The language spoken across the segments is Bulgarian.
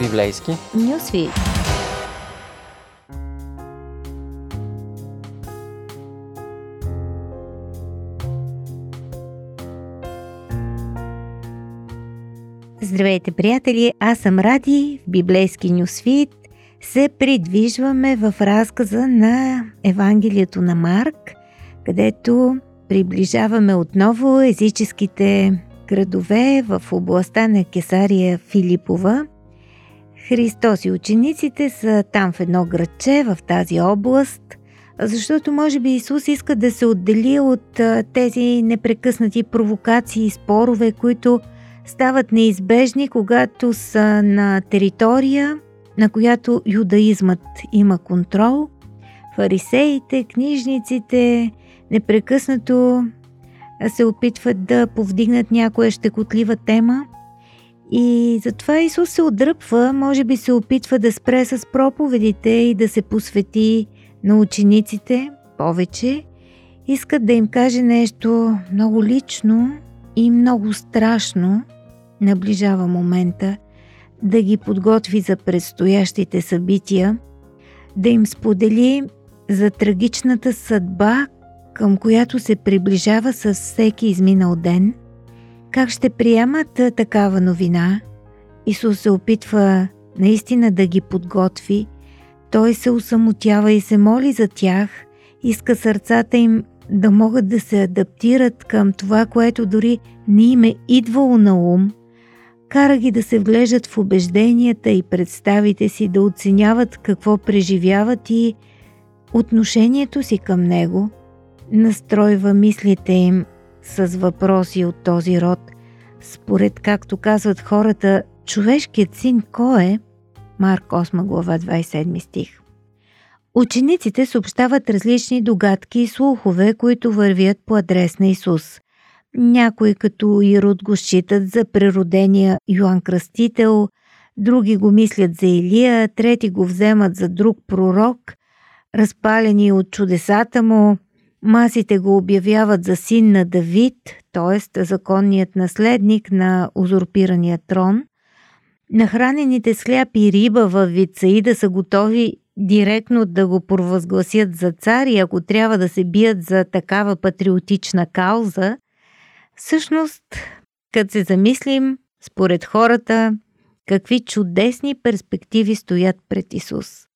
Библейски Нюсвит. Здравейте, приятели! Аз съм Ради в Библейски Нюсвит. Се придвижваме в разказа на Евангелието на Марк, където приближаваме отново езическите градове в областта на Кесария Филипова. Христос и учениците са там в едно градче, в тази област, защото може би Исус иска да се отдели от тези непрекъснати провокации и спорове, които стават неизбежни, когато са на територия, на която юдаизмът има контрол. Фарисеите, книжниците непрекъснато се опитват да повдигнат някоя щекотлива тема. И затова Исус се отдръпва, може би се опитва да спре с проповедите и да се посвети на учениците повече. Искат да им каже нещо много лично и много страшно. Наближава момента да ги подготви за предстоящите събития, да им сподели за трагичната съдба, към която се приближава с всеки изминал ден, как ще приемат такава новина? Исус се опитва наистина да ги подготви. Той се усамотява и се моли за тях, иска сърцата им да могат да се адаптират към това, което дори не им е идвало на ум, кара ги да се вглеждат в убежденията и представите си, да оценяват какво преживяват и отношението си към него – настройва мислите им с въпроси от този род. Според, както казват хората, човешкият син кой е? Марк 8 глава 27 стих. Учениците съобщават различни догадки и слухове, които вървят по адрес на Исус. Някои като Ирод го считат за природения Йоанн Кръстител, други го мислят за Илия, трети го вземат за друг пророк, разпалени от чудесата му, Масите го обявяват за син на Давид, т.е. законният наследник на узурпирания трон. Нахранените с хляб и риба в Вицаида са готови директно да го провъзгласят за цар и ако трябва да се бият за такава патриотична кауза, всъщност, като се замислим, според хората, какви чудесни перспективи стоят пред Исус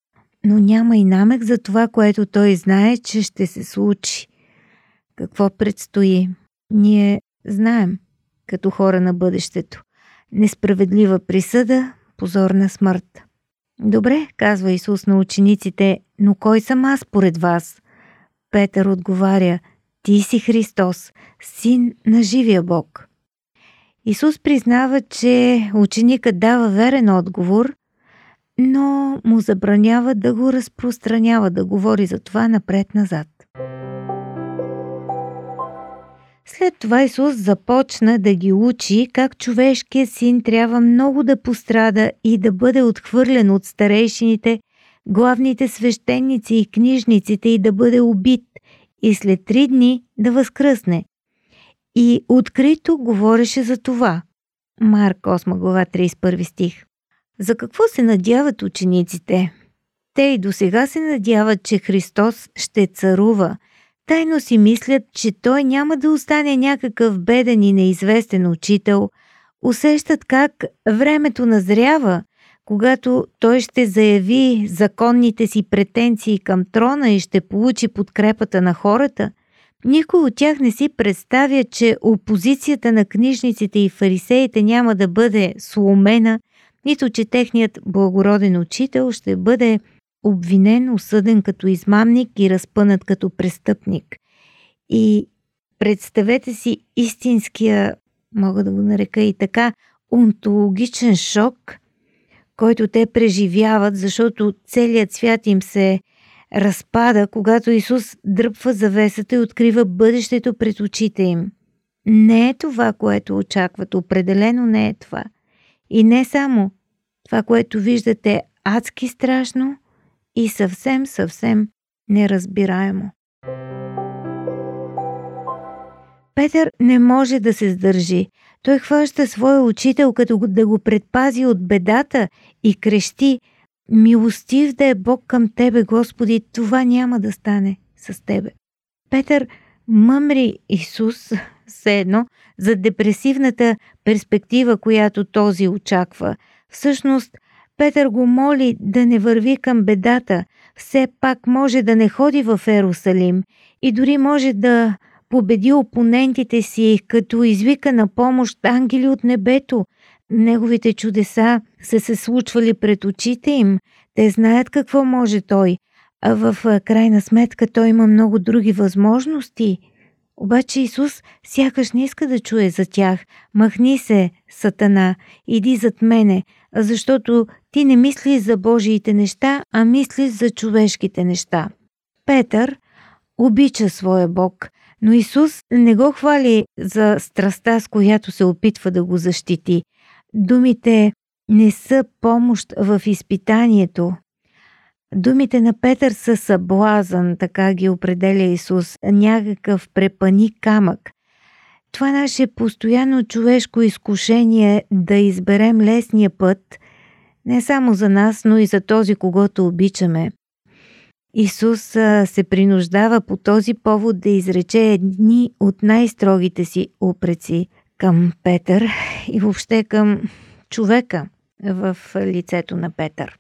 но няма и намек за това, което той знае, че ще се случи. Какво предстои? Ние знаем, като хора на бъдещето. Несправедлива присъда, позорна смърт. Добре, казва Исус на учениците, но кой съм аз поред вас? Петър отговаря, ти си Христос, син на живия Бог. Исус признава, че ученикът дава верен отговор, но му забранява да го разпространява, да говори за това напред-назад. След това Исус започна да ги учи как човешкият син трябва много да пострада и да бъде отхвърлен от старейшините, главните свещеници и книжниците и да бъде убит и след три дни да възкръсне. И открито говореше за това. Марк 8 глава 31 стих. За какво се надяват учениците? Те и до сега се надяват, че Христос ще царува. Тайно си мислят, че Той няма да остане някакъв беден и неизвестен учител. Усещат как времето назрява, когато Той ще заяви законните си претенции към трона и ще получи подкрепата на хората. Никой от тях не си представя, че опозицията на книжниците и фарисеите няма да бъде сломена – нито че техният благороден учител ще бъде обвинен, осъден като измамник и разпънат като престъпник. И представете си истинския, мога да го нарека и така, онтологичен шок, който те преживяват, защото целият свят им се разпада, когато Исус дръпва завесата и открива бъдещето пред очите им. Не е това, което очакват, определено не е това. И не само. Това, което виждате адски страшно и съвсем, съвсем неразбираемо. Петър не може да се сдържи. Той хваща своя учител, като да го предпази от бедата и крещи Милостив да е Бог към Тебе, Господи, това няма да стане с Тебе. Петър мъмри Исус все едно за депресивната перспектива, която този очаква. Всъщност, Петър го моли да не върви към бедата, все пак може да не ходи в Ерусалим и дори може да победи опонентите си, като извика на помощ ангели от небето. Неговите чудеса са се случвали пред очите им. Те знаят какво може той, а в крайна сметка той има много други възможности. Обаче Исус сякаш не иска да чуе за тях. Махни се, Сатана, иди зад мене, защото ти не мислиш за Божиите неща, а мислиш за човешките неща. Петър обича своя Бог, но Исус не го хвали за страста, с която се опитва да го защити. Думите не са помощ в изпитанието. Думите на Петър са съблазън, така ги определя Исус, някакъв препани камък. Това наше постоянно човешко изкушение да изберем лесния път, не само за нас, но и за този, когато обичаме. Исус се принуждава по този повод да изрече едни от най-строгите си упреци към Петър и въобще към човека в лицето на Петър.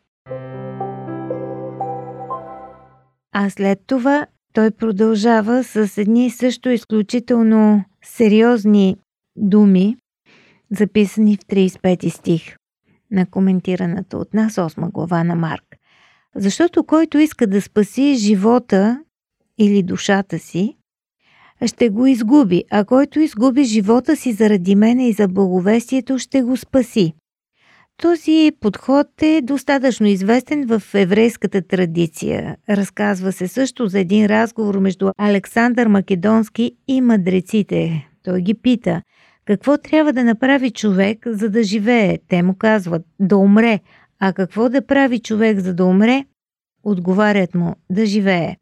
А след това той продължава с едни също изключително сериозни думи, записани в 35 стих на коментираната от нас 8 глава на Марк. Защото който иска да спаси живота или душата си, ще го изгуби, а който изгуби живота си заради мене и за благовестието, ще го спаси. Този подход е достатъчно известен в еврейската традиция. Разказва се също за един разговор между Александър Македонски и мъдреците. Той ги пита, какво трябва да направи човек, за да живее? Те му казват, да умре. А какво да прави човек, за да умре? Отговарят му, да живее.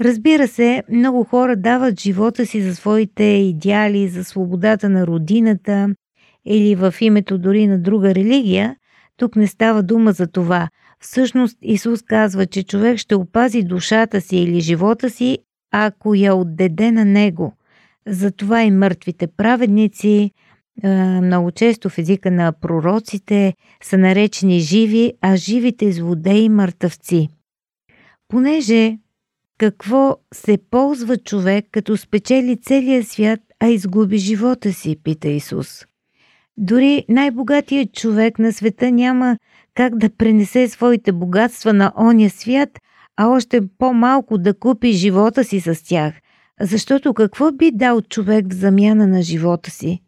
Разбира се, много хора дават живота си за своите идеали, за свободата на родината, или в името дори на друга религия, тук не става дума за това. Всъщност Исус казва, че човек ще опази душата си или живота си, ако я отдаде на Него. Затова и мъртвите праведници, много често в езика на пророците, са наречени живи, а живите злодеи мъртъвци. Понеже какво се ползва човек, като спечели целия свят, а изгуби живота си, пита Исус. Дори най-богатият човек на света няма как да пренесе своите богатства на оня свят, а още по-малко да купи живота си с тях. Защото какво би дал човек в замяна на живота си?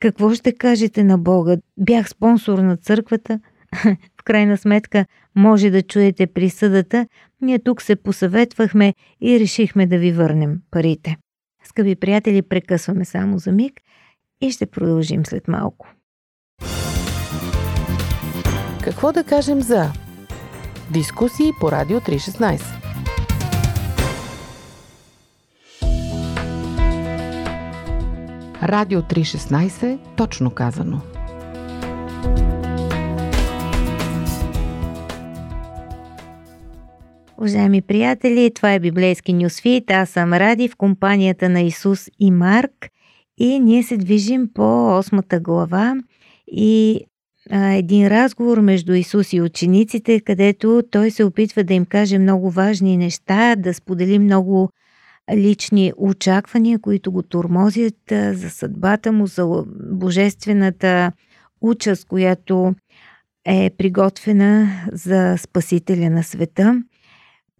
Какво ще кажете на Бога? Бях спонсор на църквата? в крайна сметка може да чуете присъдата. Ние тук се посъветвахме и решихме да ви върнем парите. Скъпи приятели, прекъсваме само за миг и ще продължим след малко. Какво да кажем за дискусии по Радио 316? Радио 316, точно казано. Уважаеми приятели, това е Библейски нюсфит. Аз съм Ради в компанията на Исус и Марк – и ние се движим по осмата глава и а, един разговор между Исус и учениците, където той се опитва да им каже много важни неща, да сподели много лични очаквания, които го тормозят за съдбата му, за божествената участ, която е приготвена за Спасителя на света.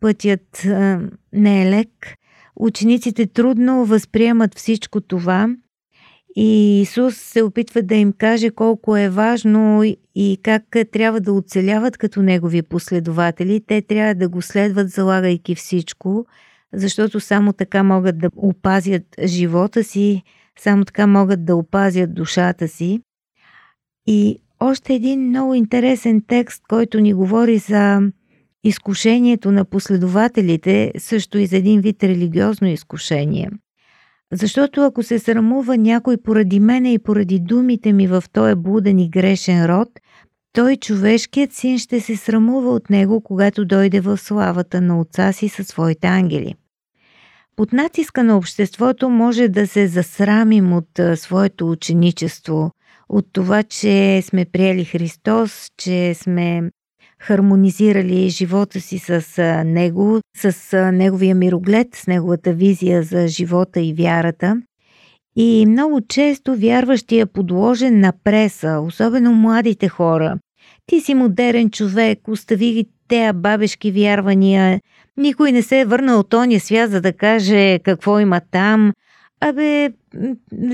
Пътят а, не е лек. Учениците трудно възприемат всичко това – и Исус се опитва да им каже колко е важно и как трябва да оцеляват като негови последователи. Те трябва да го следват, залагайки всичко, защото само така могат да опазят живота си, само така могат да опазят душата си. И още един много интересен текст, който ни говори за изкушението на последователите, също и за един вид религиозно изкушение – Защото ако се срамува някой поради мене и поради думите ми в този буден и грешен род, той човешкият син ще се срамува от него, когато дойде в славата на отца си със своите ангели. Под натиска на обществото може да се засрамим от своето ученичество, от това, че сме приели Христос, че сме хармонизирали живота си с Него, с Неговия мироглед, с Неговата визия за живота и вярата. И много често вярващия подложен на преса, особено младите хора. Ти си модерен човек, остави ги тея бабешки вярвания, никой не се е върнал от ония свят, за да каже какво има там. Абе,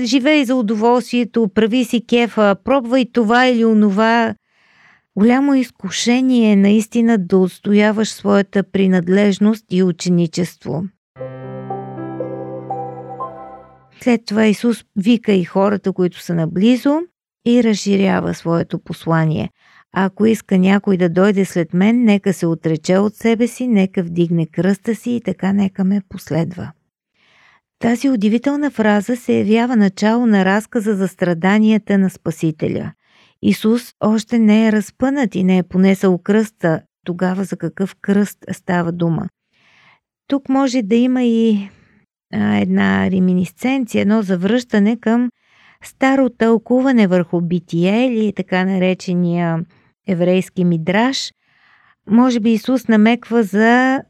живей за удоволствието, прави си кефа, пробвай това или онова. Голямо изкушение е наистина да отстояваш своята принадлежност и ученичество. След това Исус вика и хората, които са наблизо и разширява своето послание. Ако иска някой да дойде след мен, нека се отрече от себе си, нека вдигне кръста си и така нека ме последва. Тази удивителна фраза се явява начало на разказа за страданията на Спасителя. Исус още не е разпънат и не е понесъл кръста, тогава за какъв кръст става дума. Тук може да има и а, една реминисценция, едно завръщане към старо тълкуване върху битие или така наречения еврейски мидраж. Може би Исус намеква за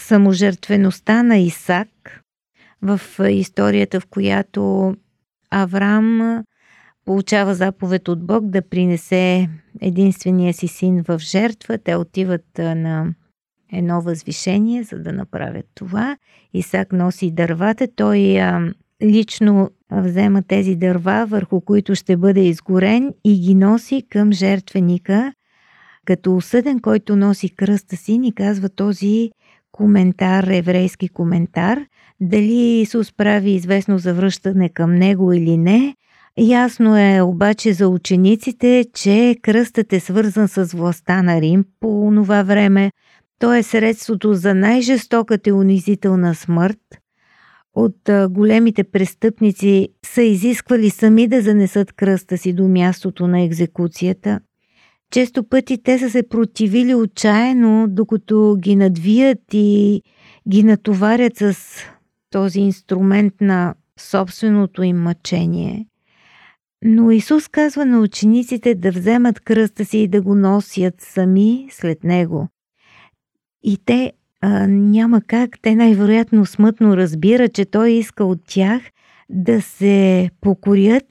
саможертвеността на Исак в историята, в която Авраам получава заповед от Бог да принесе единствения си син в жертва. Те отиват на едно възвишение, за да направят това. Исак носи дървата. Той а, лично взема тези дърва, върху които ще бъде изгорен и ги носи към жертвеника. Като осъден, който носи кръста си, ни казва този коментар, еврейски коментар. Дали Исус прави известно завръщане към него или не, Ясно е обаче за учениците, че кръстът е свързан с властта на Рим по това време. То е средството за най-жестоката и унизителна смърт. От големите престъпници са изисквали сами да занесат кръста си до мястото на екзекуцията. Често пъти те са се противили отчаяно, докато ги надвият и ги натоварят с този инструмент на собственото им мъчение. Но Исус казва на учениците да вземат кръста си и да го носят сами след него. И те а, няма как, те най-вероятно смътно разбират, че Той иска от тях да се покорят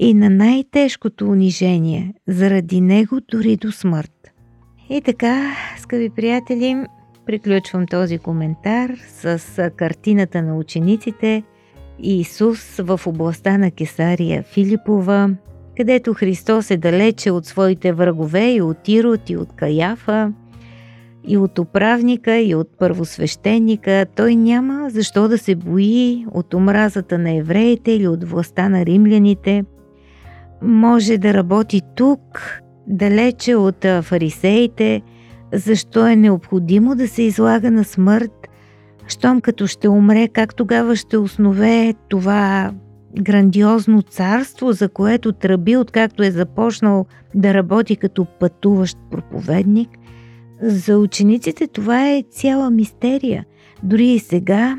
и на най-тежкото унижение, заради него дори до смърт. И така, скъпи приятели, приключвам този коментар с картината на учениците Исус в областта на Кесария Филипова, където Христос е далече от своите врагове и от Ирод и от Каяфа, и от управника, и от първосвещеника. Той няма защо да се бои от омразата на евреите или от властта на римляните. Може да работи тук, далече от фарисеите, защо е необходимо да се излага на смърт, щом като ще умре, как тогава ще основе това грандиозно царство, за което тръби, откакто е започнал да работи като пътуващ проповедник. За учениците това е цяла мистерия. Дори и сега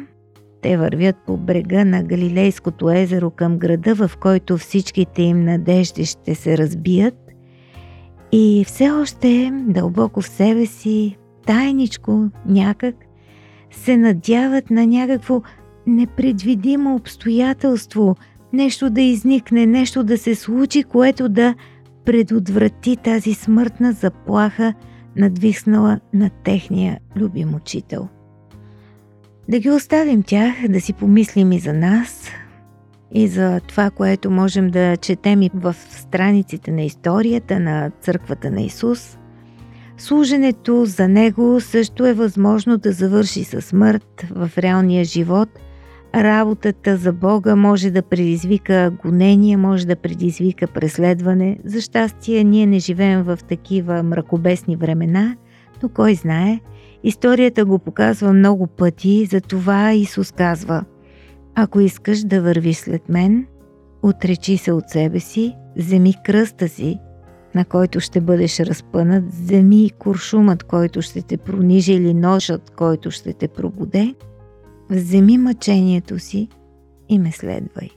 те вървят по брега на Галилейското езеро към града, в който всичките им надежди ще се разбият. И все още дълбоко в себе си, тайничко, някак, се надяват на някакво непредвидимо обстоятелство, нещо да изникне, нещо да се случи, което да предотврати тази смъртна заплаха, надвиснала на техния любим учител. Да ги оставим тях, да си помислим и за нас, и за това, което можем да четем и в страниците на историята на Църквата на Исус – Служенето за него също е възможно да завърши със смърт в реалния живот. Работата за Бога може да предизвика гонение, може да предизвика преследване. За щастие, ние не живеем в такива мракобесни времена, но кой знае, историята го показва много пъти, затова Исус казва Ако искаш да вървиш след мен, отречи се от себе си, вземи кръста си, на който ще бъдеш разпънат, вземи куршумът, който ще те пронижи или ножът, който ще те пробуде, вземи мъчението си и ме следвай.